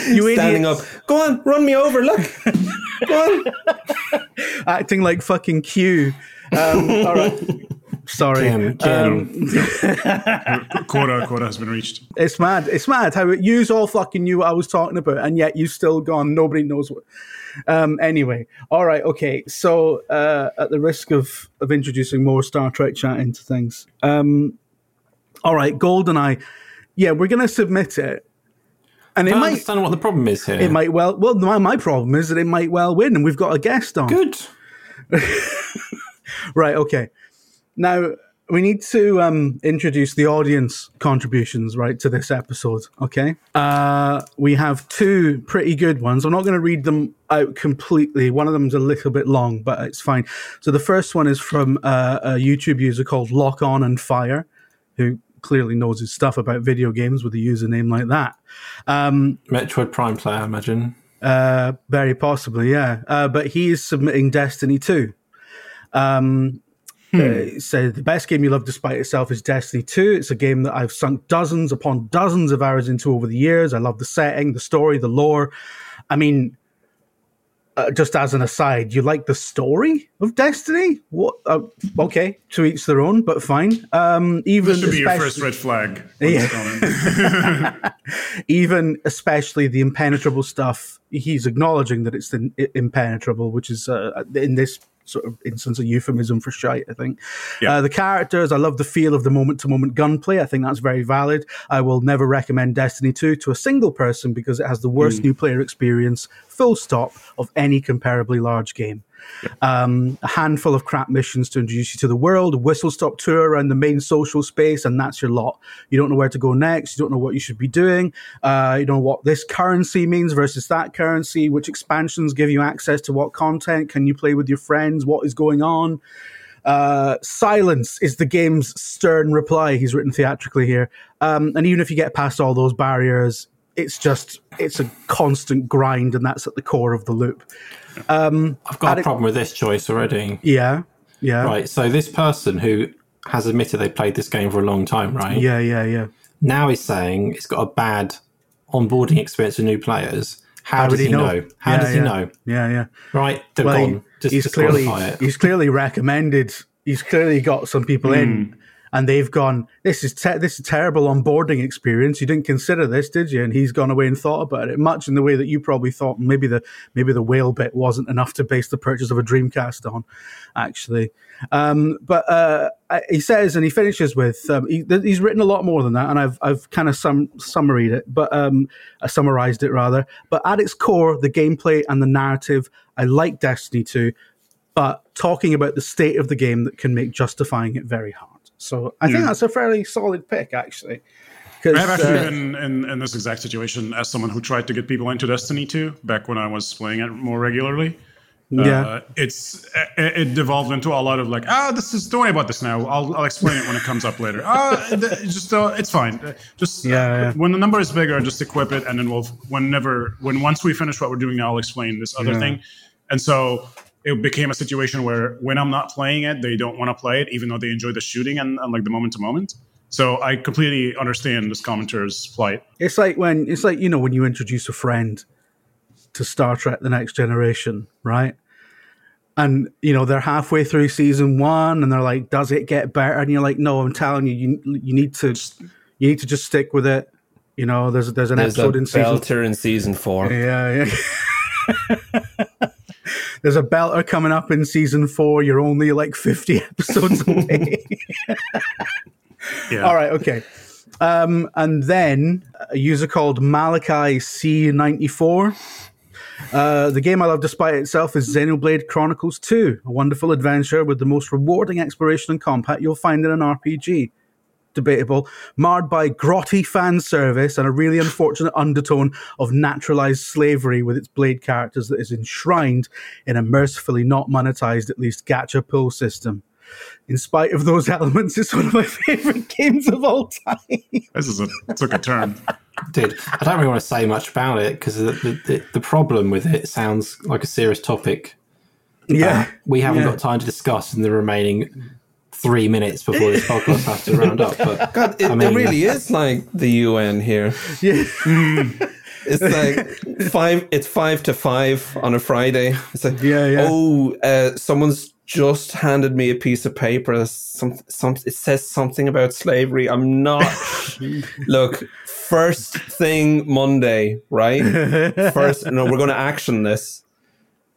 you standing up. idiots. Go on, run me over. Look. Go acting like fucking Q. Um, all right. Sorry. Kim, Kim. Quota, quota has been reached. It's mad. It's mad how it, yous all fucking knew what I was talking about, and yet you still gone. Nobody knows what. Um, anyway, all right, okay. So, uh, at the risk of of introducing more Star Trek chat into things, um, all right, Goldeneye. Yeah, we're gonna submit it, and I it don't might understand what the problem is here. it might well. Well, my, my problem is that it might well win, and we've got a guest on. Good. Right. Okay. Now we need to um, introduce the audience contributions right to this episode. Okay. Uh, we have two pretty good ones. I'm not going to read them out completely. One of them's a little bit long, but it's fine. So the first one is from uh, a YouTube user called Lock On and Fire, who clearly knows his stuff about video games with a username like that. Um, Metroid Prime player, I imagine. uh, very possibly, yeah. Uh, but he is submitting Destiny 2. Um, uh, he said the best game you love despite itself is Destiny 2. It's a game that I've sunk dozens upon dozens of hours into over the years. I love the setting, the story, the lore. I mean, uh, just as an aside, you like the story of Destiny? What? Uh, okay, to each their own, but fine. Um, even This should be your first red flag. Yeah. even especially the impenetrable stuff, he's acknowledging that it's the impenetrable, which is uh, in this sort of instance a euphemism for shite. I think. Yeah. Uh, the characters, I love the feel of the moment-to-moment gunplay. I think that's very valid. I will never recommend Destiny 2 to a single person because it has the worst new player experience, full stop, of any comparably large game um, a handful of crap missions to introduce you to the world, a whistle stop tour around the main social space, and that's your lot. You don't know where to go next. You don't know what you should be doing. Uh, you don't know what this currency means versus that currency, which expansions give you access to what content, can you play with your friends, what is going on. Uh, silence is the game's stern reply. He's written theatrically here. Um, and even if you get past all those barriers, it's just, it's a constant grind, and that's at the core of the loop. Um, I've got Add a it- problem with this choice already. Yeah. Yeah. Right. So this person who has admitted they played this game for a long time, right? Yeah, yeah, yeah. Now he's saying it's got a bad onboarding experience for new players. How, does he know? How Yeah, does he yeah. know? Yeah, yeah. Right. They're Well, gone. Just he's clearly it. he's clearly recommended. He's clearly got some people in, and they've gone, "This is te- this is terrible onboarding experience. You didn't consider this, did you?" And he's gone away and thought about it, much in the way that you probably thought maybe the maybe the whale bit wasn't enough to base the purchase of a Dreamcast on, actually. Um, but uh, he says, and he finishes with, um, he, he's written a lot more than that, and I've I've kind of sum summarized it, but um, uh, summarized it rather. But at its core, the gameplay and the narrative, I like Destiny 2, but talking about the state of the game that can make justifying it very hard. So I think that's a fairly solid pick, actually. I have actually uh, been in, in this exact situation as someone who tried to get people into Destiny 2 back when I was playing it more regularly. Yeah. Uh, it's it, it devolved into a lot of like, ah, this is don't worry about this now. I'll, I'll explain it when it comes up later. Ah, just uh, it's fine. Uh, Just Yeah, yeah. when the number is bigger, just equip it, and then we'll whenever when once we finish what we're doing now, I'll explain this other Yeah. thing. And so it became a situation where when I'm not playing it, they don't want to play it, even though they enjoy the shooting and, and like the moment to moment. So I completely understand this commentator's plight. It's like when it's like you know when you introduce a friend to Star Trek: The Next Generation, right? And you know they're halfway through season one, and they're like, "Does it get better?" And you're like, "No, I'm telling you, you you need to you need to just stick with it." You know, there's there's an There's a episode in season in season four. yeah, yeah. There's a belter coming up in season four. You're only like 50 episodes away. Yeah. All right, okay. Um, and then a user called Malachi C94. Uh, the game I love despite itself is Xenoblade Chronicles 2, a wonderful adventure with the most rewarding exploration and combat you'll find in an RPG. Debatable, marred by grotty fan service and a really unfortunate undertone of naturalized slavery with its blade characters that is enshrined in a mercifully not monetized, at least, gacha pull system. In spite of those elements, it's one of my favorite games of all time. This is a took a turn. Dude, I don't really want to say much about it because the, the, the, the problem with it sounds like a serious topic. Yeah. We haven't Yeah. got time to discuss in the remaining three minutes before this podcast has to round up. But God, it, I mean, it really is like the UN here. Yeah. It's like five. It's five to five on a Friday. It's like, Yeah, yeah. Oh, uh, someone's just handed me a piece of paper. Some, some. It says something about slavery. I'm not. look, first thing Monday, right? First, no, we're going to action this.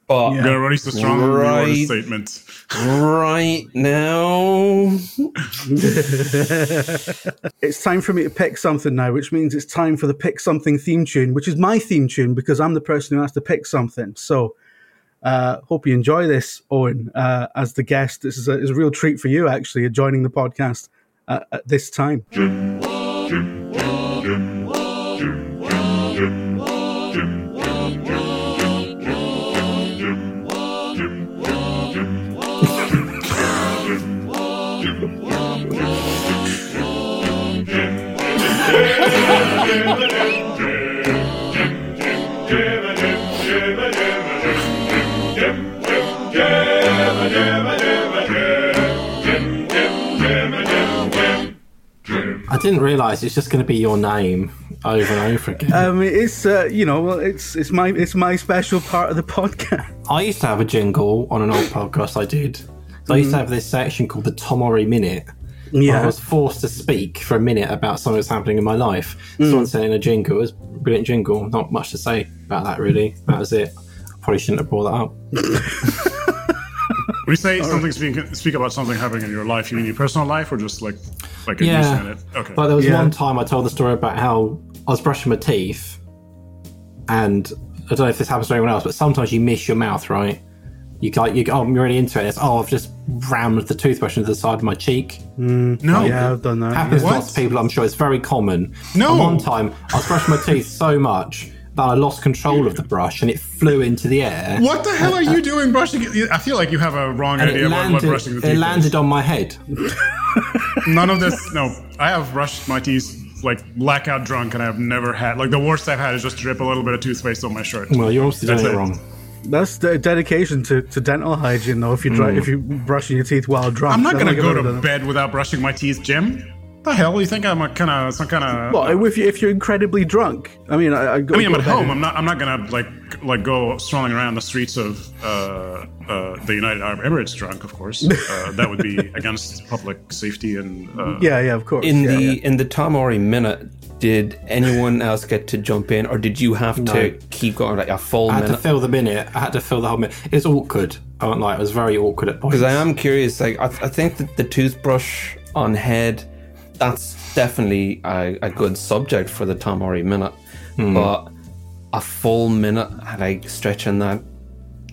But I'm gonna release a strong Right. statement. right now, It's time for me to pick something now, which means it's time for the pick something theme tune, which is my theme tune because I'm the person who has to pick something. So, uh, hope you enjoy this, Owen, uh, as the guest. This is a, is a real treat for you, actually, joining the podcast uh, at this time. I didn't realise it's just going to be your name over and over again. Um, it's uh, you know, well, it's it's my it's my special part of the podcast. I used to have a jingle on an old podcast I did. So I used to have this section called the Tom Orry Minute. Where Yeah. I was forced to speak for a minute about something that's happening in my life. Someone mm. sent in a jingle. It was a brilliant jingle. Not much to say about that, really. That was it. Probably shouldn't have brought that up. When you say something, speak, speak about something happening in your life, you mean your personal life or just like like a Yeah. news? Okay. But there was Yeah. one time I told the story about how I was brushing my teeth, and I don't know if this happens to anyone else, but sometimes you miss your mouth, right? You like you oh, I'm really into it. It's, oh, I've just rammed the toothbrush into the side of my cheek. Mm, no. Yeah, I've done that. happens yeah. to lots of people. I'm sure it's very common. No. And one time I was brushing my teeth so much that I lost control of the brush and it flew into the air. What the hell are you doing brushing? I feel like you have a wrong And idea it about what landed, brushing the teeth it is. landed on my head. None of this. No, I have brushed my teeth like blackout drunk, and I've never had like the worst I've had is just drip a little bit of toothpaste on my shirt. Well, you're obviously doing That's it it. wrong. That's the dedication to, to dental hygiene, though. If you dry, if you brushing your teeth while drunk, I'm not gonna go to bed without brushing my teeth, Jim. The the hell? You think I'm a kind of some kind of? Well, if you if you're incredibly drunk, I mean, I, I, go, I mean, I'm at home. and- I'm not. I'm not gonna like like go strolling around the streets of uh, uh, the United Arab Emirates drunk. Of course, uh, that would be against public safety and. Uh, Yeah, yeah, of course. in yeah, the yeah. in the Tom Orry minute, did anyone else get to jump in, or did you have No. to keep going like a full I had to minute? fill the minute. I had to fill the whole minute. It's awkward. I won't lie. It was very awkward at points. Because I am curious. Like I, I think that the toothbrush on head, that's definitely a, a good subject for the Tom Orry minute, Hmm. but a full minute, like stretching that.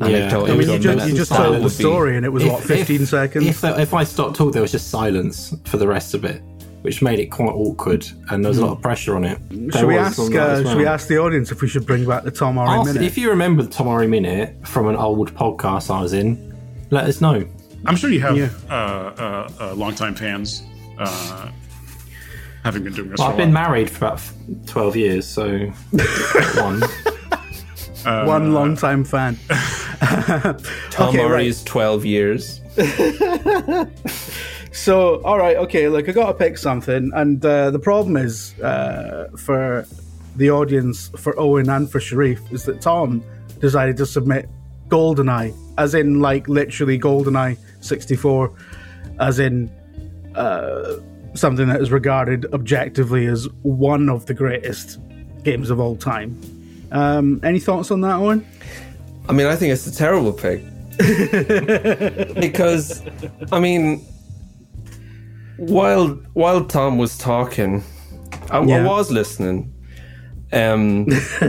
anecdote I mean, you you just- you just told the would be- story, and it was what 15 seconds. If, if I stopped talking, there was just silence for the rest of it, which made it quite awkward, and there was a lot of pressure on it. There should we ask? on Uh, as Should we ask the audience if we should bring back the Tom Orry Ask- minute? If you remember the Tom Orry minute from an old podcast I was in, let us know. I'm sure you have Yeah. uh, uh, uh, longtime fans, uh, having been doing this. Well, for I've a been while. married for about 12 years, so one. One long time fan. Tom Okay, right. Orry's twelve years. So, all right, okay. Look, I got to pick something, and uh, the problem is uh, for the audience, for Owen and for Sherif, is that Tom decided to submit GoldenEye, as in like literally GoldenEye '64, as in uh, something that is regarded objectively as one of the greatest games of all time. Um, any thoughts on that, Owen? I mean, I think it's a terrible pick. because, I mean, while while Tom was talking, I, I was listening, um,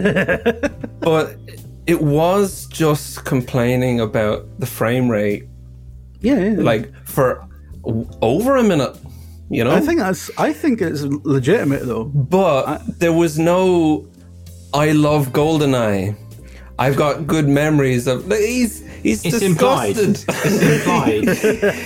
but it was just complaining about the frame rate, Yeah, yeah. like for over a minute. You know, I think that's. I think it's legitimate though. but there was no I love Goldeneye. I've got good memories of he's he's It's implied. disgusted. It's implied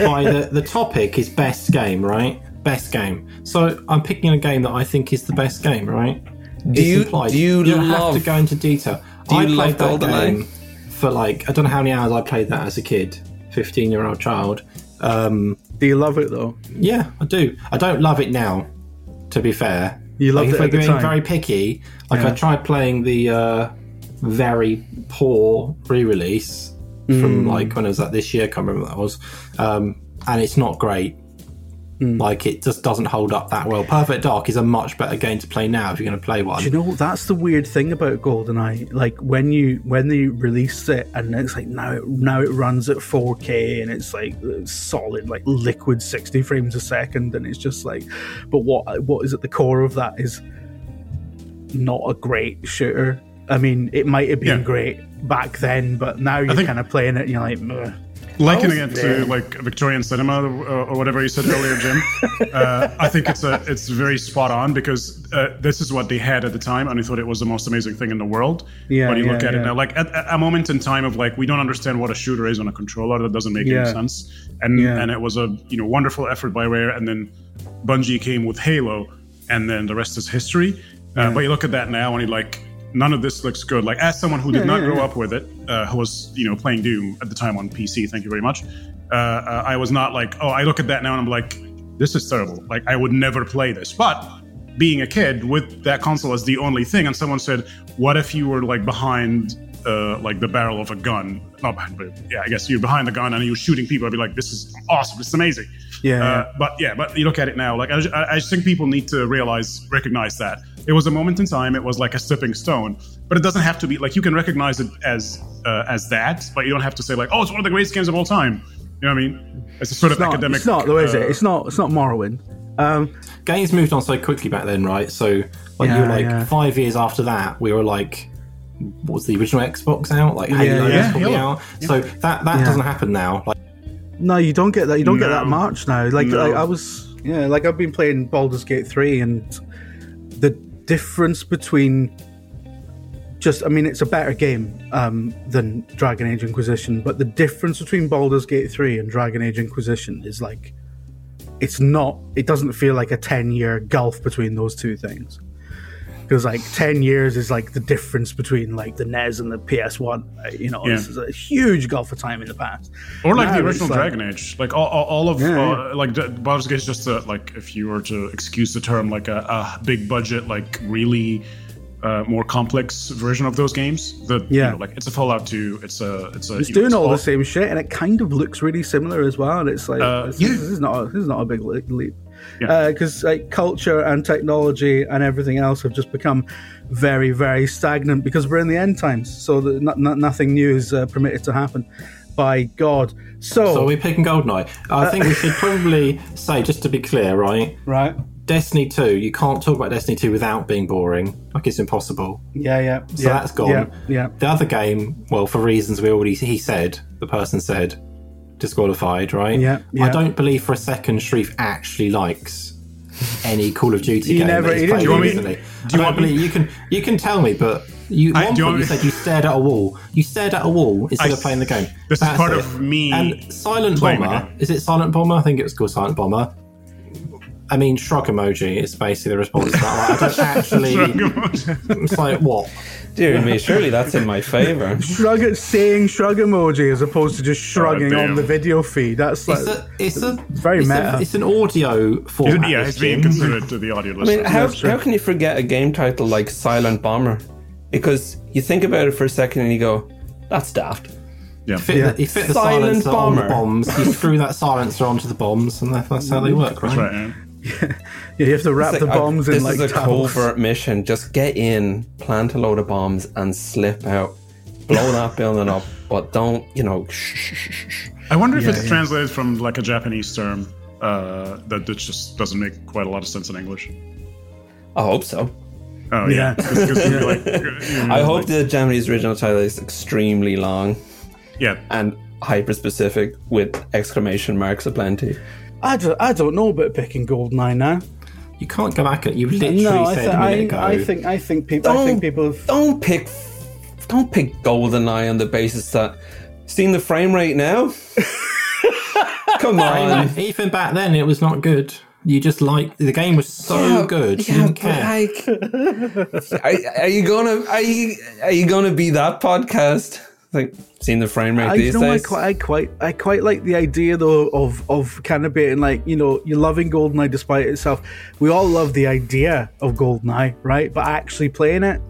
by the, the topic is best game, right? Best game. So I'm picking a game that I think is the best game, right? Do It's you- implied. do you don't love- have to go into detail. Do you I love played that GoldenEye? game for like I don't know how many hours I played that as a kid, fifteen year old child. Um, Do you love it though? yeah, I do. I don't love it now. To be fair, You loved like, it if we're at the being time. very picky. Like I tried playing the uh, very poor re-release Mm. from like when it was like this year. I can't remember what that was, um, and it's not great. Mm. Like it just doesn't hold up that well. Perfect Dark is a much better game to play now if you're going to play one. Do you know that's the weird thing about GoldenEye? Like when you when they released it, and it's like now it, now it runs at 4K, and it's like solid, like liquid 60 frames a second, and it's just like, but what what is at the core of that is not a great shooter. I mean, it might have been Yeah. great back then, but now you're kind of playing it, and you're like, "Ugh." likening it to like Victorian cinema uh, or whatever you said earlier, Jim. uh, I think it's a it's very spot on because uh, this is what they had at the time, and I thought it was the most amazing thing in the world. Yeah, But you yeah, look at yeah. it now, like at, at a moment in time of like we don't understand what a shooter is on a controller. That doesn't make Yeah. any sense. And Yeah. and it was a you know wonderful effort by Rare, and then Bungie came with Halo, and then the rest is history. Uh, But you look at that now, and you like. None of this looks good. Like as someone who did not grow up with it, uh, who was you know playing Doom at the time on PC. Thank you very much. Uh, uh, I was not like, oh, I look at that now and I'm like, this is terrible. Like I would never play this. But being a kid with that console as the only thing, and someone said, what if you were like behind uh, like the barrel of a gun? Not behind, but yeah, I guess you're behind the gun and you're shooting people. I'd be like, this is awesome. This is amazing. Yeah, Uh, yeah. but yeah, but you look at it now. Like I, I I just think people need to realize, recognize that it was a moment in time. It was like a stepping stone, but it doesn't have to be like you can recognize it as uh, as that, but you don't have to say like, oh, it's one of the greatest games of all time. You know what I mean? It's a sort of not, academic. it's not though, is it? uh, It's not. It's not Morrowind. Um, Games moved on so quickly back then, right? So like you Yeah, were like yeah. five years after that, we were like. What was the original Xbox out? Like Halo yeah, was probably Halo. out. So that that Yeah. doesn't happen now. Like No, you don't get that. You don't get that No. much now. Like, No. like I was, yeah, like I've been playing Baldur's Gate three, and the difference between just, I mean, it's a better game um, than Dragon Age Inquisition, but the difference between Baldur's Gate three and Dragon Age Inquisition is like, it's not. It doesn't feel like a ten year gulf between those two things. Because like 10 years is like the difference between like the NES and the PS1. You know, Yeah. this is a huge gulf of time in the past. Or like Now the it's original like- Dragon Age, like all, all, all of Yeah, uh, yeah. like the- Baldur's Gate is just a, like if you were to excuse the term, like a, a big budget, like really uh, more complex version of those games. The you Yeah. know, like it's a Fallout 2. It's a it's a It's you know, doing all all- the same shit, and it kind of looks really similar as well. And it's like Uh, this, yeah. this is not a, this is not a big le- leap Yeah. because like culture and technology and everything else have just become very very stagnant because we're in the end times. So that no, no, nothing new is uh, permitted to happen. By God, so, So are we picking Goldeneye? I think we should probably say, just to be clear, right? right? Destiny 2, you can't talk about Destiny 2 without being boring. Like it's impossible. Yeah, yeah. So that's gone. Yeah, yeah. The other game, well, for reasons we already he said, the person said, disqualified, right? Yeah, yeah. I don't believe for a second Sherif actually likes any Call of Duty He game. never- that he's played Do you want me- recently. do you want me- you can you can tell me, but you I- one you point you said you stared at a wall. You stared at a wall instead I- of playing the game. this is part it. of me And Silent Bomber is it Silent Bomber? I think it was called Silent Bomber. I mean, shrug emoji is basically the response to that. Like, I don't actually. it's like what? Dear me, surely that's in my favor. Shrug it, saying shrug emoji as opposed to just shrugging on the video feed. That's like It's a, it's a very it's meta. A, it's an audio format. yeah, it's being game. considered to the audio I mean, how, how can you forget a game title like Silent Bomber? Because you think about it for a second and you go, that's daft. yeah. Fit Yeah. the, you fit the Silent silencer on the bombs. You screw that silencer onto the bombs, and that's how they work, right? That's right. yeah. Yeah, you have to wrap It's the like, bombs in this like is a towels. covert mission. Just get in, plant a load of bombs, and slip out. Blow that building up, but don't, you know, shh, shh, shh, shh, shh. I wonder if it's translated from like a Japanese term uh, that, that just doesn't make quite a lot of sense in English. I hope so. Oh yeah, Yeah. It's- it's gonna like, you know, I hope like- the Japanese original title is extremely long yeah. and hyper specific with exclamation marks aplenty. I don't, I don't know about picking Goldeneye now. You can't go back. At, you literally No, I, said th- a minute I, ago. I think I think people I think people have, Don't pick, don't pick GoldenEye on the basis that seen the frame rate now. Come on. even back then, it was not good. You just like the game was so Yeah, good. You yeah, didn't care. like, are, are you gonna are you are you gonna be that podcast? Like, seen the frame rate I, you these know, I quite, I quite, I quite like the idea though of of kind of being like, you know, you're loving Goldeneye despite itself. We all love the idea of Goldeneye, right? But actually playing it.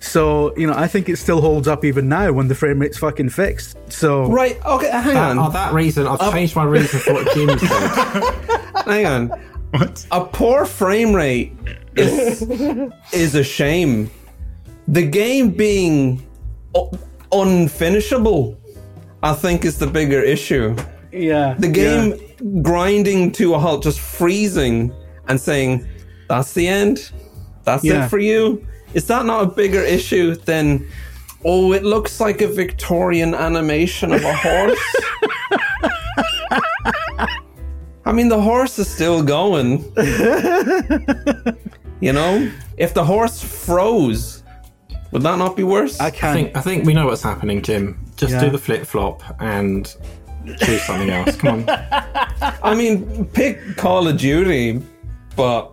So you know, I think it still holds up even now when the frame rate's fucking fixed. So right? Okay, hang That, on, oh, that reason I've changed my reason for what Jim said. hang on. What? A poor frame rate is is a shame. The game being unfinishable, I think, is the bigger issue. yeah, The game grinding to a halt, just freezing and saying, "That's the end. That's Yeah. it for you." Is that not a bigger issue than? Oh, it looks like a Victorian animation of a horse. I mean, the horse is still going. you know, if the horse froze, would that not be worse? I I can't. think I think we know what's happening, Jim. Just Yeah. do the flip flop and choose something else. Come on. I mean, pick Call of Duty, but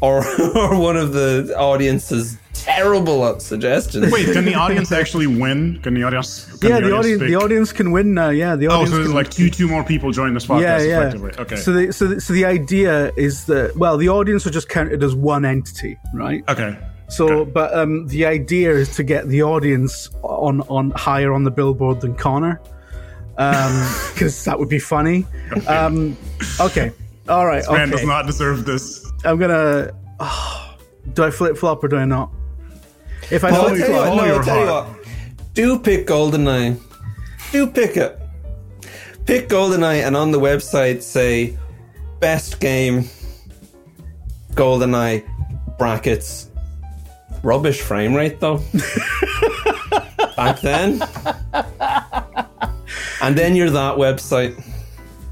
or or one of the audience's terrible suggestions. Wait, can the audience actually win? Can the audience? Can yeah, the audience, pick- the audience can win now. Yeah, the audience. Oh, audience. so there's like two, two more people join this podcast yeah, yeah. effectively. Okay. So, the, so, the, so the idea is that well, the audience are just counted as one entity, right? okay. So, Okay. but um, the idea is to get the audience on on higher on the billboard than Connor, because that would be funny. Um, okay, all right, Man does not deserve this. I'm gonna. oh, do I flip flop or do I not? If I No, I'll flip tell you flop, what, no, I'll tell you heart. what. Do pick GoldenEye. Do pick it. Pick GoldenEye and on the website say best game GoldenEye brackets rubbish frame rate though. Back then. And then you're that website.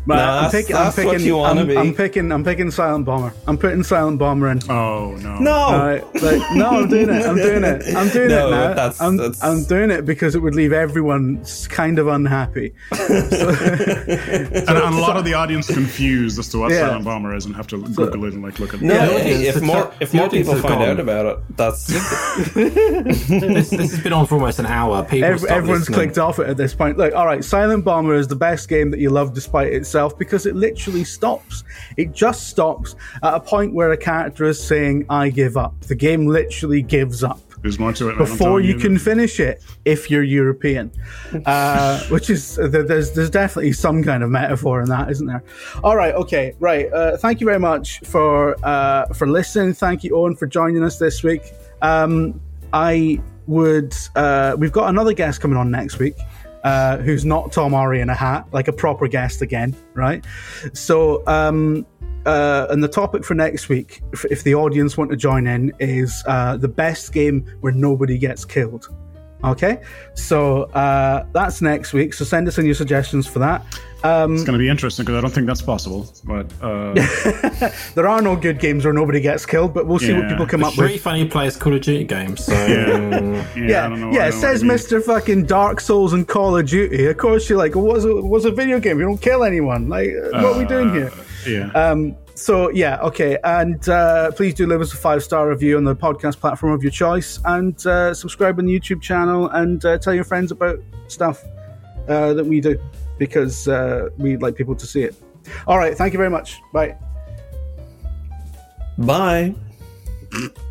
Right, No, I'm, that's- pick, that's I'm what picking. you wanna I'm, be. I'm picking. I'm picking Silent Bomber. I'm putting Silent Bomber in. Oh no. No. All right, like, no, I'm doing it. I'm doing it. I'm doing No, it now. that's- I'm, that's- I'm doing it because it would leave everyone kind of unhappy. And, and a lot of the audience confused as to what Yeah. Silent Bomber is and have to Google it and like look at No, Yeah, hey, it's- if it's more if more people find gone. out about it, that's this, this has been on for almost an hour. People Ev- stop everyone's listening. clicked off it at this point. Look, all right, Silent Bomber is the best game that you love despite itself because it literally stops. It just stops at a point where a character is saying, I give up. The game literally gives up There's more to it. before telling you can finish it if you're European, uh, which is there's there's definitely some kind of metaphor in that, isn't there? All right, okay, right. Uh, thank you very much for uh, for listening. Thank you, Owen, for joining us this week. Um, I would uh, we've got another guest coming on next week. Uh, who's not Tom Orry in a hat, like a proper guest again, right? So, um, uh, and the topic for next week, if, if the audience want to join in, is uh, the best game where nobody gets killed. Okay, so uh, that's next week. So send us in your suggestions for that. Um, It's going to be interesting because I don't think that's possible. But uh, there are no good games where nobody gets killed, but we'll see what people come It's up pretty with. funny he plays Call of Duty games. So yeah, Yeah, I yeah. don't know. I know says what you mean. Mister Fucking Dark Souls and Call of Duty. Of course, you're like, well, what's a, what's a video game? You don't kill anyone. Like, uh, what are we doing here? Yeah. Um, so yeah, okay, and uh, please do leave us a five star review on the podcast platform of your choice, and uh, subscribe on the YouTube channel, and uh, tell your friends about stuff uh, that we do because uh, we'd like people to see it. All right, thank you very much. Bye. bye.